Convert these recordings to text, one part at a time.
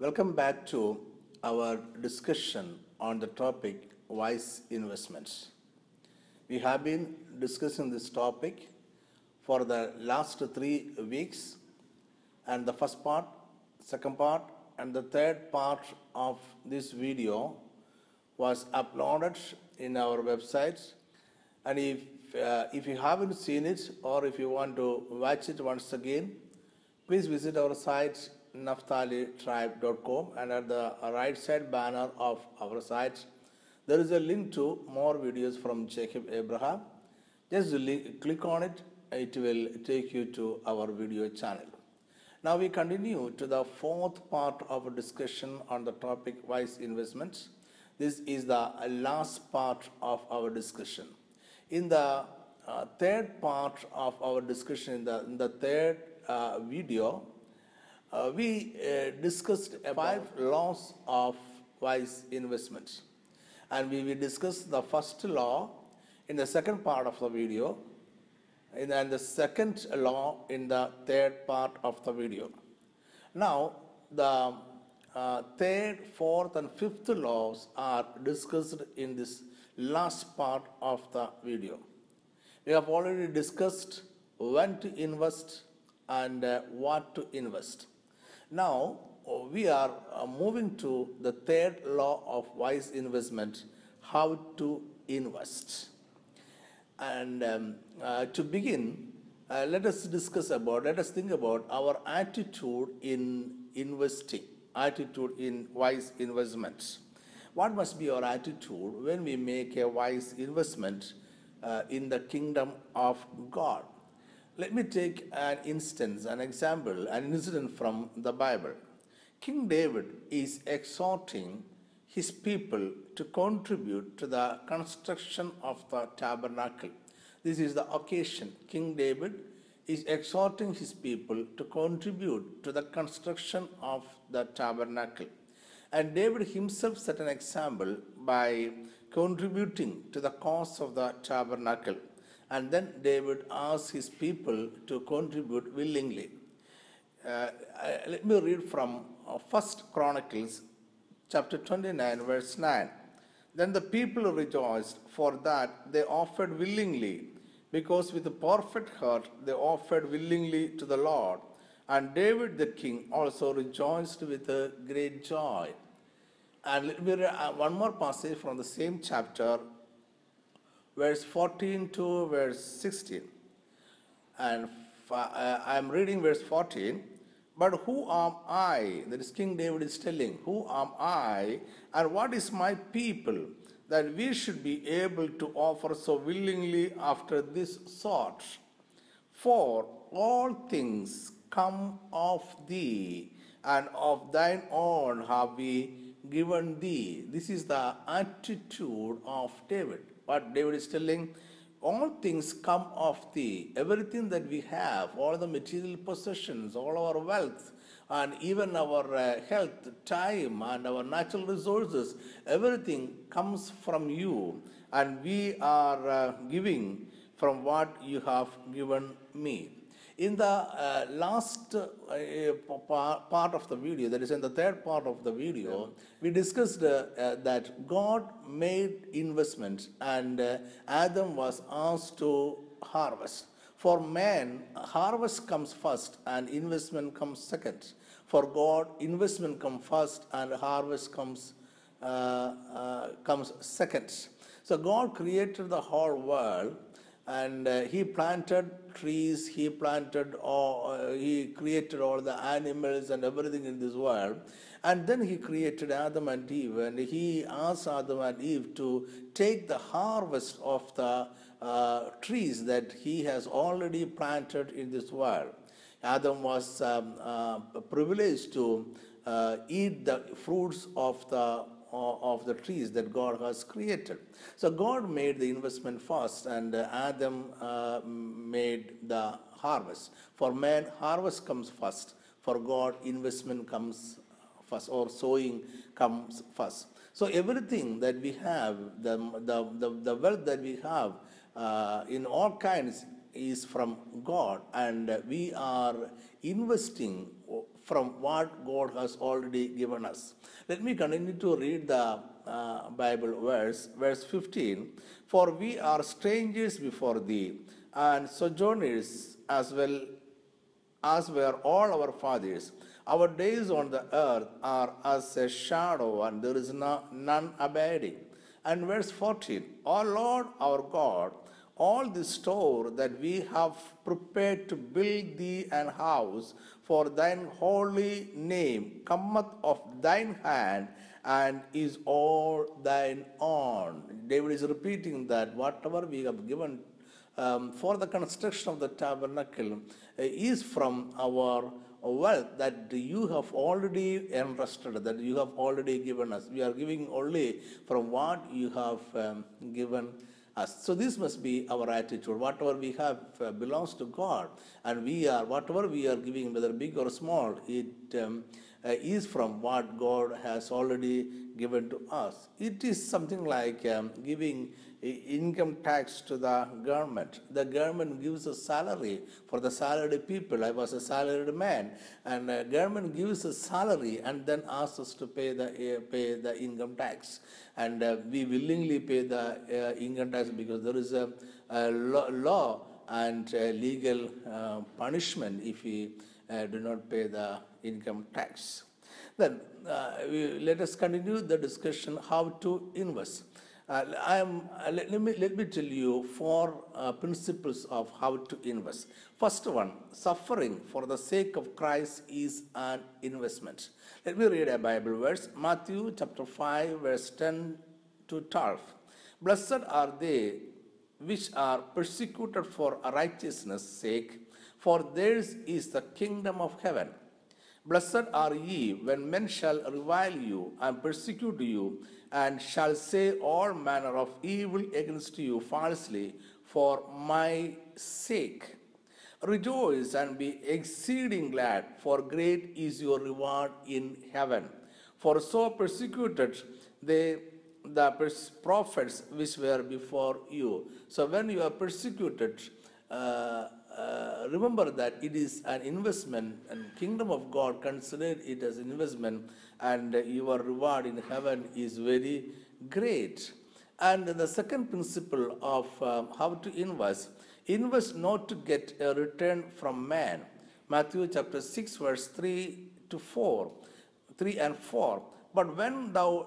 Welcome back to our discussion on the topic wise investments. We have been discussing this topic for the last three weeks, and the first part, second part, and the third part of this video was uploaded in our website. And if, uh, if you haven't seen it or if you want to watch it once again, please visit our site naphtalitribe.com and at the right side banner of our site there is a link to more videos from Jacob Abraham. Just click on it, it will take you to our video channel. Now we continue to the fourth part of a discussion on the topic wise investments. This is the last part of our discussion. In the uh, third part of our discussion, in the, in the third uh, video, uh, we uh, discussed five laws of wise investment And we will discuss the first law in the second part of the video, and then the second law in the third part of the video. Now, the uh, third, fourth, and fifth laws are discussed in this last part of the video. We have already discussed when to invest and uh, what to invest. Now, uh, we are uh, moving to the third law of wise investment how to invest. And um, uh, to begin, uh, let us discuss about, let us think about our attitude in investing, attitude in wise investments. What must be our attitude when we make a wise investment uh, in the kingdom of God? Let me take an instance, an example, an incident from the Bible. King David is exhorting his people to contribute to the construction of the tabernacle. This is the occasion. King David is exhorting his people to contribute to the construction of the tabernacle. And David himself set an example by contributing to the cost of the tabernacle. And then David asked his people to contribute willingly. Uh, let me read from uh, First Chronicles chapter 29, verse 9. Then the people rejoiced for that they offered willingly, because with a perfect heart they offered willingly to the Lord. And David the king also rejoiced with a great joy. And let me read uh, one more passage from the same chapter, verse 14 to verse 16. And uh, I am reading verse 14. But who am I? That is King David is telling, Who am I and what is my people that we should be able to offer so willingly after this sort? For all things come of thee, and of thine own have we given thee. This is the attitude of David. What David is telling, all things come of thee. Everything that we have, all the material possessions, all our wealth, and even our uh, health, time, and our natural resources, everything comes from you. And we are uh, giving from what you have given me. In the uh, last uh, part of the video, that is in the third part of the video, we discussed uh, uh, that God made investments and uh, Adam was asked to harvest. For man, harvest comes first and investment comes second. For God, investment comes first and harvest comes uh, comes second. So God created the whole world and uh, he planted trees he planted all, uh, he created all the animals and everything in this world. And then he created adam and eve and he asked adam and eve to take the harvest of the uh, trees that he has already planted in this world. Adam was um, uh, privileged to uh, eat the fruits of the of the trees that God has created. So God made the investment first, and uh, Adam uh, made the harvest. For man, harvest comes first. For God, investment comes first, or sowing comes first. So everything that we have, the, the, the, the wealth that we have uh, in all kinds is from God, and we are investing from what God has already given us. Let me continue to read the uh, Bible verse, verse 15. For we are strangers before thee, and sojourners as well as were all our fathers. Our days on the earth are as a shadow, and there is no, none abiding. And verse 14, O Lord our God, all the store that we have prepared to build thee an house for thine holy name cometh of thine hand and is all thine own. David is repeating that whatever we have given um, for the construction of the tabernacle uh, is from our wealth that you have already entrusted, that you have already given us. We are giving only from what you have um, given us. So this must be our attitude. Whatever we have uh, belongs to God, and we are whatever we are giving, whether big or small, it um, uh, is from what God has already given to us. It is something like um, giving income tax to the government. The government gives a salary for the salaried people. I was a salaried man, and the government gives a salary and then asks us to pay the uh, pay the income tax, and uh, we willingly pay the uh, income tax because there is a, a law and legal uh, punishment if we uh, do not pay the income tax. Then uh, we, let us continue the discussion how to invest. Uh, I am, uh, let, let, me, let me tell you four uh, principles of how to invest. First one, suffering for the sake of Christ is an investment. Let me read a Bible verse, Matthew chapter 5, verse 10 to 12. Blessed are they which are persecuted for righteousness' sake, for theirs is the kingdom of heaven. Blessed are ye when men shall revile you and persecute you and shall say all manner of evil against you falsely for my sake. Rejoice and be exceeding glad, for great is your reward in heaven. For so persecuted they the prophets which were before you. So when you are persecuted, uh, remember that it is an investment and kingdom of god consider it as investment and your reward in heaven is very great. And the second principle of um, how to invest invest not to get a return from man. Matthew chapter 6 verse 3 to 4 3 and 4 but when thou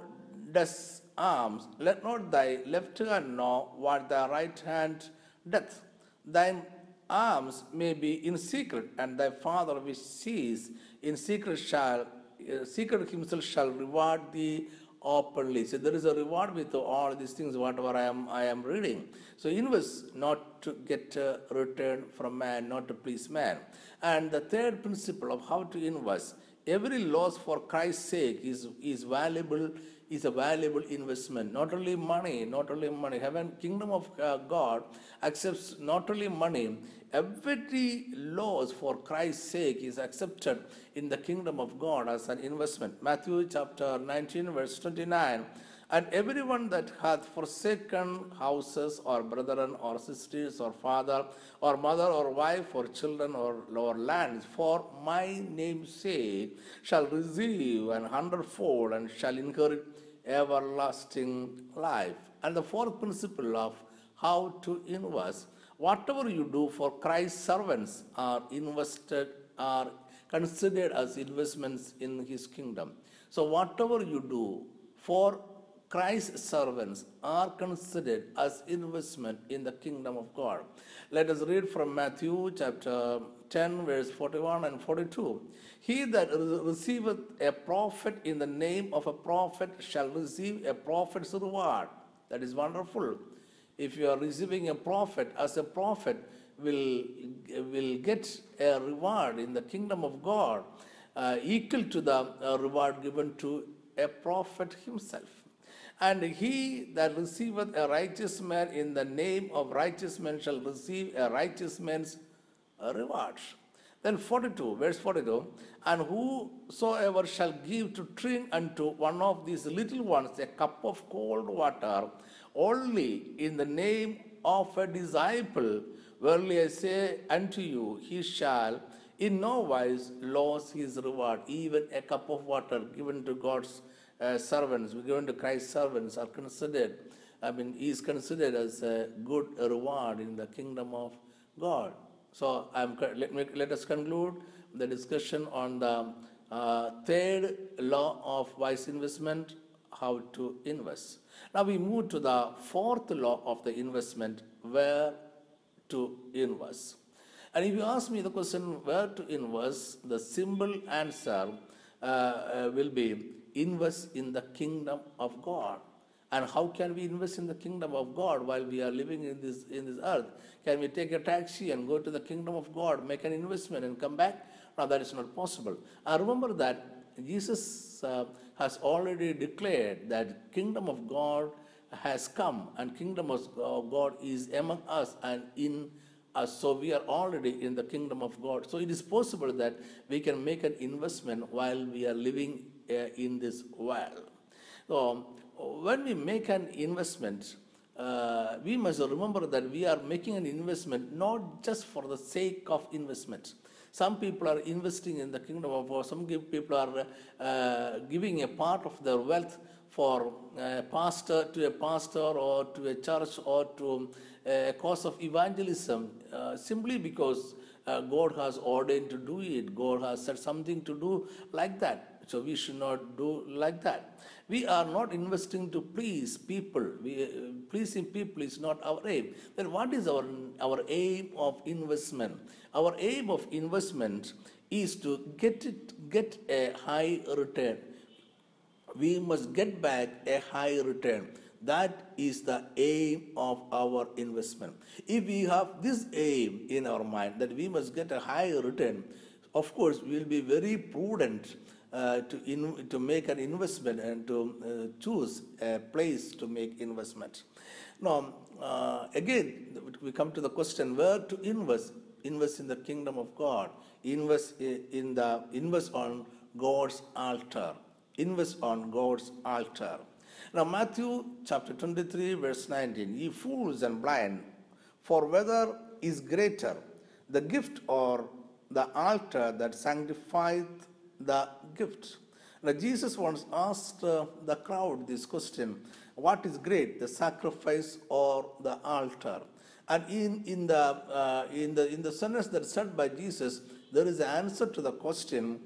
dost alms let not thy left hand know what thy right hand doth. Thine alms may be in secret, and thy Father which sees in secret shall uh, secret himself shall reward thee openly. So there is a reward with all these things, whatever I am I am reading. So invest not to get a return from man, not to please man. And the third principle of how to invest, every loss for Christ's sake is, is valuable is a valuable investment. Not only money, not only money. Heaven, kingdom of uh, God accepts not only money, every loss for Christ's sake is accepted in the kingdom of God as an investment. Matthew chapter 19, verse 29. And everyone that hath forsaken houses, or brethren, or sisters, or father, or mother, or wife, or children, or, or lands, for my name's sake, shall receive an hundredfold and shall inherit everlasting life. And the fourth principle of how to invest whatever you do for Christ's servants are invested, are considered as investments in his kingdom. So, whatever you do for Christ's servants are considered as investment in the kingdom of God. Let us read from Matthew chapter 10, verse 41 and 42. He that receiveth a prophet in the name of a prophet shall receive a prophet's reward. That is wonderful if you are receiving a prophet as a prophet will will get a reward in the kingdom of god uh, equal to the uh, reward given to a prophet himself and he that receiveth a righteous man in the name of righteous man shall receive a righteous man's reward then 42 verse 42 and whosoever shall give to drink unto one of these little ones a cup of cold water only in the name of a disciple. Verily I say unto you, he shall in no wise lose his reward. Even a cup of water given to God's uh, servants, we're given to Christ's servants, are considered. I mean, he is considered as a good reward in the kingdom of God. So I'm, let, me, let us conclude the discussion on the uh, third law of wise investment, how to invest. Now we move to the fourth law of the investment, where to invest. And if you ask me the question where to invest, the simple answer uh, uh, will be invest in the kingdom of God. And how can we invest in the kingdom of God while we are living in this, in this earth? Can we take a taxi and go to the kingdom of God, make an investment and come back? Now that is not possible. I remember that Jesus uh, has already declared that kingdom of God has come and kingdom of God is among us and in us. So we are already in the kingdom of God. So it is possible that we can make an investment while we are living uh, in this world. So when we make an investment, uh, we must remember that we are making an investment not just for the sake of investment. Some people are investing in the kingdom of God. Some people are uh, giving a part of their wealth for a pastor to a pastor or to a church or to a cause of evangelism uh, simply because uh, God has ordained to do it. God has said something to do like that. So we should not do like that. We are not investing to please people. We, uh, pleasing people is not our aim. Then what is our, our aim of investment? Our aim of investment is to get it, get a high return. We must get back a high return. That is the aim of our investment. If we have this aim in our mind that we must get a high return, of course, we will be very prudent uh, to, in, to make an investment and to uh, choose a place to make investment. Now, uh, again, we come to the question where to invest. Invest in the kingdom of God. Invest in the invest on God's altar. Invest on God's altar. Now, Matthew chapter 23, verse 19. Ye fools and blind, for whether is greater, the gift or the altar that sanctifieth the gift. Now, Jesus once asked uh, the crowd this question What is great, the sacrifice or the altar? And in, in, the, uh, in, the, in the sentence that said by Jesus, there is an answer to the question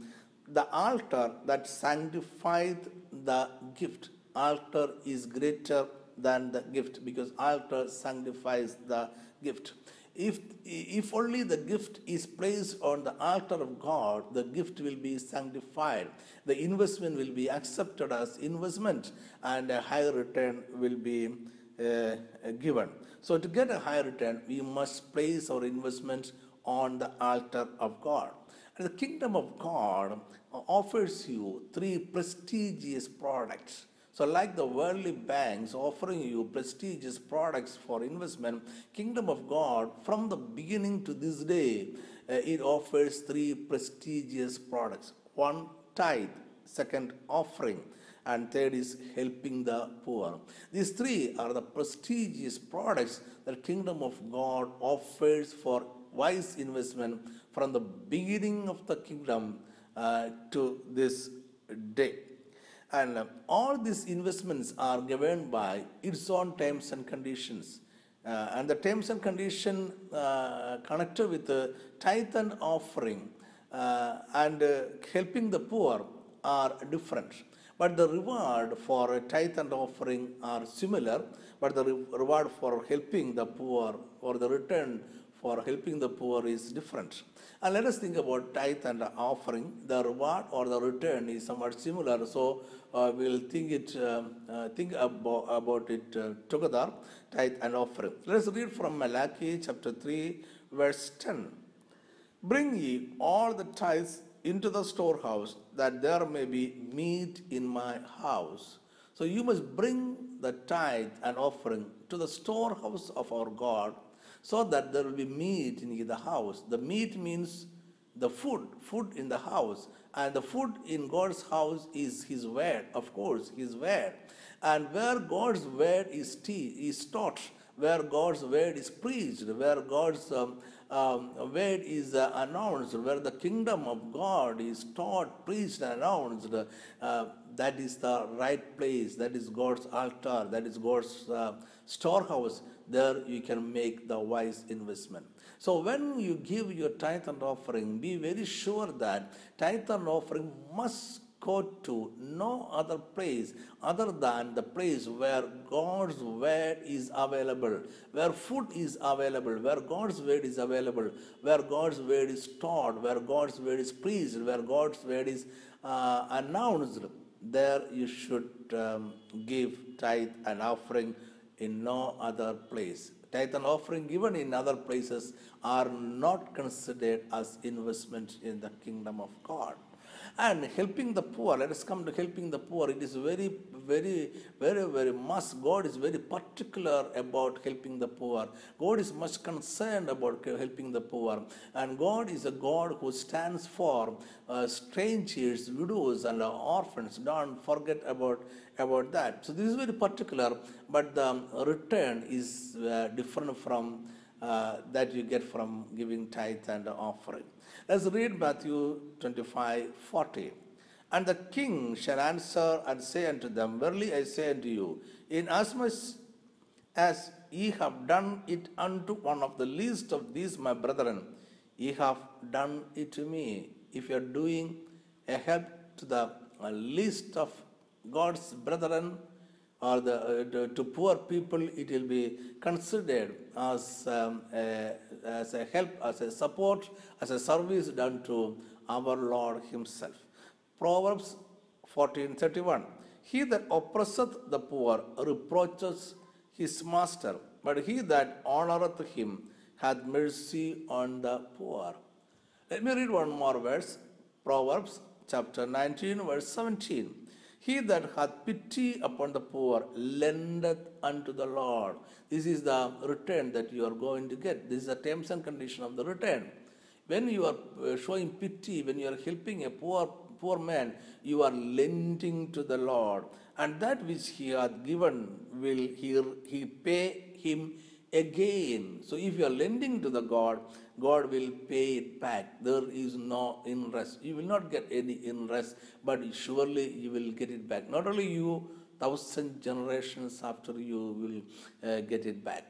the altar that sanctified the gift. Altar is greater than the gift because altar sanctifies the gift. If, if only the gift is placed on the altar of God, the gift will be sanctified. The investment will be accepted as investment and a higher return will be uh, given. So, to get a higher return, we must place our investment on the altar of God. And the kingdom of God offers you three prestigious products so, like the worldly banks offering you prestigious products for investment, Kingdom of God, from the beginning to this day, uh, it offers three prestigious products. One, tithe. Second, offering. And third is helping the poor. These three are the prestigious products that Kingdom of God offers for wise investment from the beginning of the kingdom uh, to this day. And all these investments are governed by its own terms and conditions. Uh, and the terms and condition uh, connected with the tithe and offering uh, and uh, helping the poor are different. But the reward for a tithe and offering are similar, but the re- reward for helping the poor or the return for helping the poor is different. And let us think about tithe and offering. The reward or the return is somewhat similar. So uh, we'll think it, uh, uh, think about, about it uh, together, tithe and offering. Let us read from Malachi chapter 3, verse 10. Bring ye all the tithes into the storehouse, that there may be meat in my house. So you must bring the tithe and offering to the storehouse of our God so that there will be meat in the house. The meat means the food, food in the house. And the food in God's house is His word, of course, His word. And where God's word is, tea, is taught, where God's word is preached, where God's um, um, word is uh, announced, where the kingdom of God is taught, preached, announced, uh, that is the right place. That is God's altar. That is God's uh, storehouse. There you can make the wise investment. So when you give your tithe and offering, be very sure that tithe and offering must go to no other place other than the place where God's word is available, where food is available, where God's word is available, where God's word is taught, where God's word is preached, where God's word is uh, announced. There you should um, give tithe and offering in no other place. Tithe and offering given in other places are not considered as investment in the kingdom of God. And helping the poor, let us come to helping the poor. It is very, very, very, very much, God is very particular about helping the poor. God is much concerned about helping the poor. And God is a God who stands for uh, strangers, widows, and orphans. Don't forget about, about that. So this is very particular, but the return is uh, different from uh, that you get from giving tithe and offering. Let's read Matthew 25 40. And the king shall answer and say unto them, Verily I say unto you, inasmuch as ye have done it unto one of the least of these my brethren, ye have done it to me. If you are doing a help to the least of God's brethren, or the, uh, to poor people, it will be considered as, um, a, as a help, as a support, as a service done to our Lord Himself. Proverbs 14:31. He that oppresseth the poor reproaches his master, but he that honoreth him hath mercy on the poor. Let me read one more verse. Proverbs chapter 19, verse 17. He that hath pity upon the poor lendeth unto the Lord. This is the return that you are going to get. This is the terms and condition of the return. When you are uh, showing pity, when you are helping a poor poor man, you are lending to the Lord, and that which he hath given will he, he pay him again. So if you are lending to the God, God will pay it back. There is no interest. You will not get any interest, but surely you will get it back. Not only you, thousand generations after you will uh, get it back.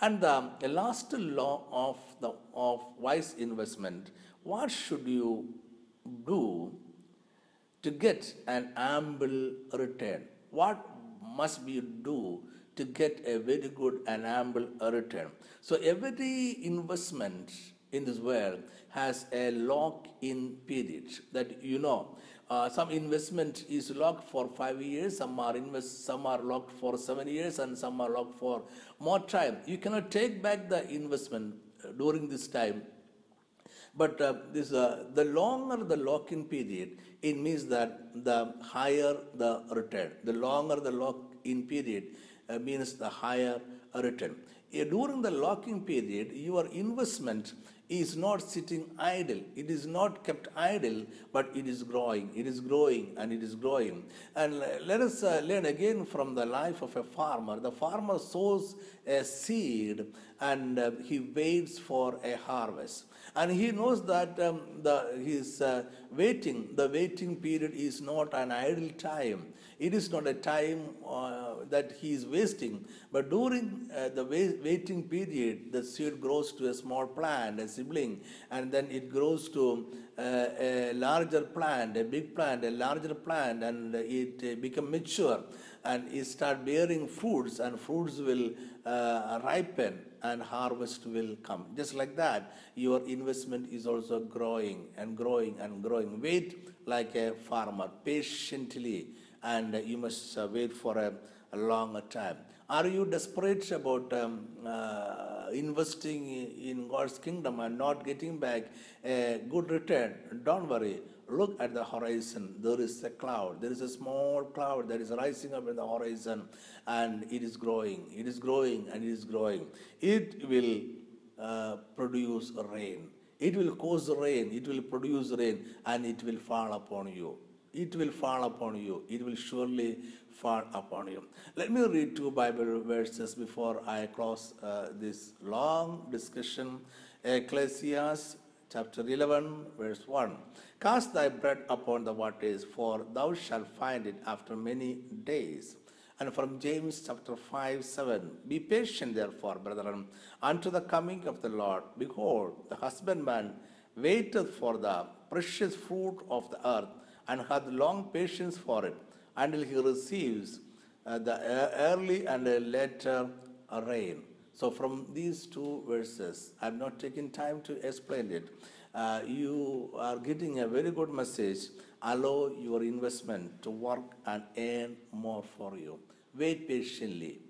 And the last law of the of wise investment, what should you do to get an ample return? What must we do to get a very good and ample return. So every investment in this world has a lock-in period that you know. Uh, some investment is locked for five years, some are invest, some are locked for seven years, and some are locked for more time. You cannot take back the investment uh, during this time. But uh, this, uh, the longer the lock-in period, it means that the higher the return. The longer the lock-in period, means the higher return. During the locking period, your investment is not sitting idle. It is not kept idle, but it is growing. It is growing and it is growing. And let us uh, learn again from the life of a farmer. The farmer sows a seed and uh, he waits for a harvest. And he knows that um, the, his uh, waiting, the waiting period is not an idle time. It is not a time uh, that he is wasting, but during uh, the waiting period, the seed grows to a small plant, a sibling, and then it grows to uh, a larger plant, a big plant, a larger plant, and it uh, become mature, and it start bearing fruits, and fruits will uh, ripen, and harvest will come. Just like that, your investment is also growing and growing and growing. Wait like a farmer patiently and you must uh, wait for a, a long time. Are you desperate about um, uh, investing in God's kingdom and not getting back a good return? Don't worry. Look at the horizon. There is a cloud. There is a small cloud that is rising up in the horizon and it is growing. It is growing and it is growing. It will uh, produce rain. It will cause rain. It will produce rain and it will fall upon you it will fall upon you. It will surely fall upon you. Let me read two Bible verses before I close uh, this long discussion. Ecclesiastes chapter 11, verse 1. Cast thy bread upon the waters, for thou shalt find it after many days. And from James chapter 5, 7. Be patient, therefore, brethren, unto the coming of the Lord. Behold, the husbandman waiteth for the precious fruit of the earth, and hath long patience for it, until he receives uh, the early and later rain. So, from these two verses, I'm not taking time to explain it. Uh, you are getting a very good message. Allow your investment to work and earn more for you. Wait patiently.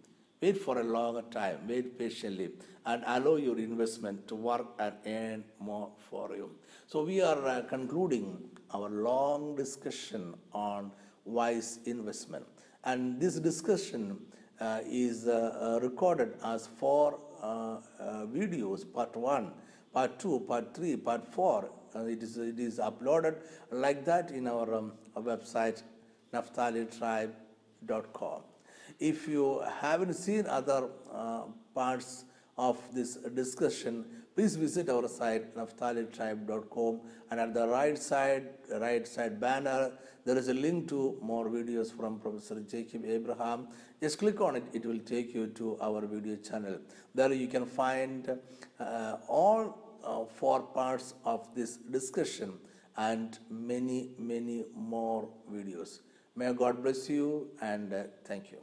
Wait for a longer time. Wait patiently and allow your investment to work and earn more for you. So, we are uh, concluding our long discussion on wise investment. And this discussion is uh, uh recorded as four uh, uh, videos part 1 part 2 part 3 part 4 it is it is uploaded like that in our um, website naphtalitribe.com if you haven't seen other parts of this discussion please visit our site naphtalitribe.com and at the right side right side banner there is a link to more videos from Professor Jacob Abraham. Just click on it, it will take you to our video channel. There you can find uh, all uh, four parts of this discussion and many, many more videos. May God bless you and uh, thank you.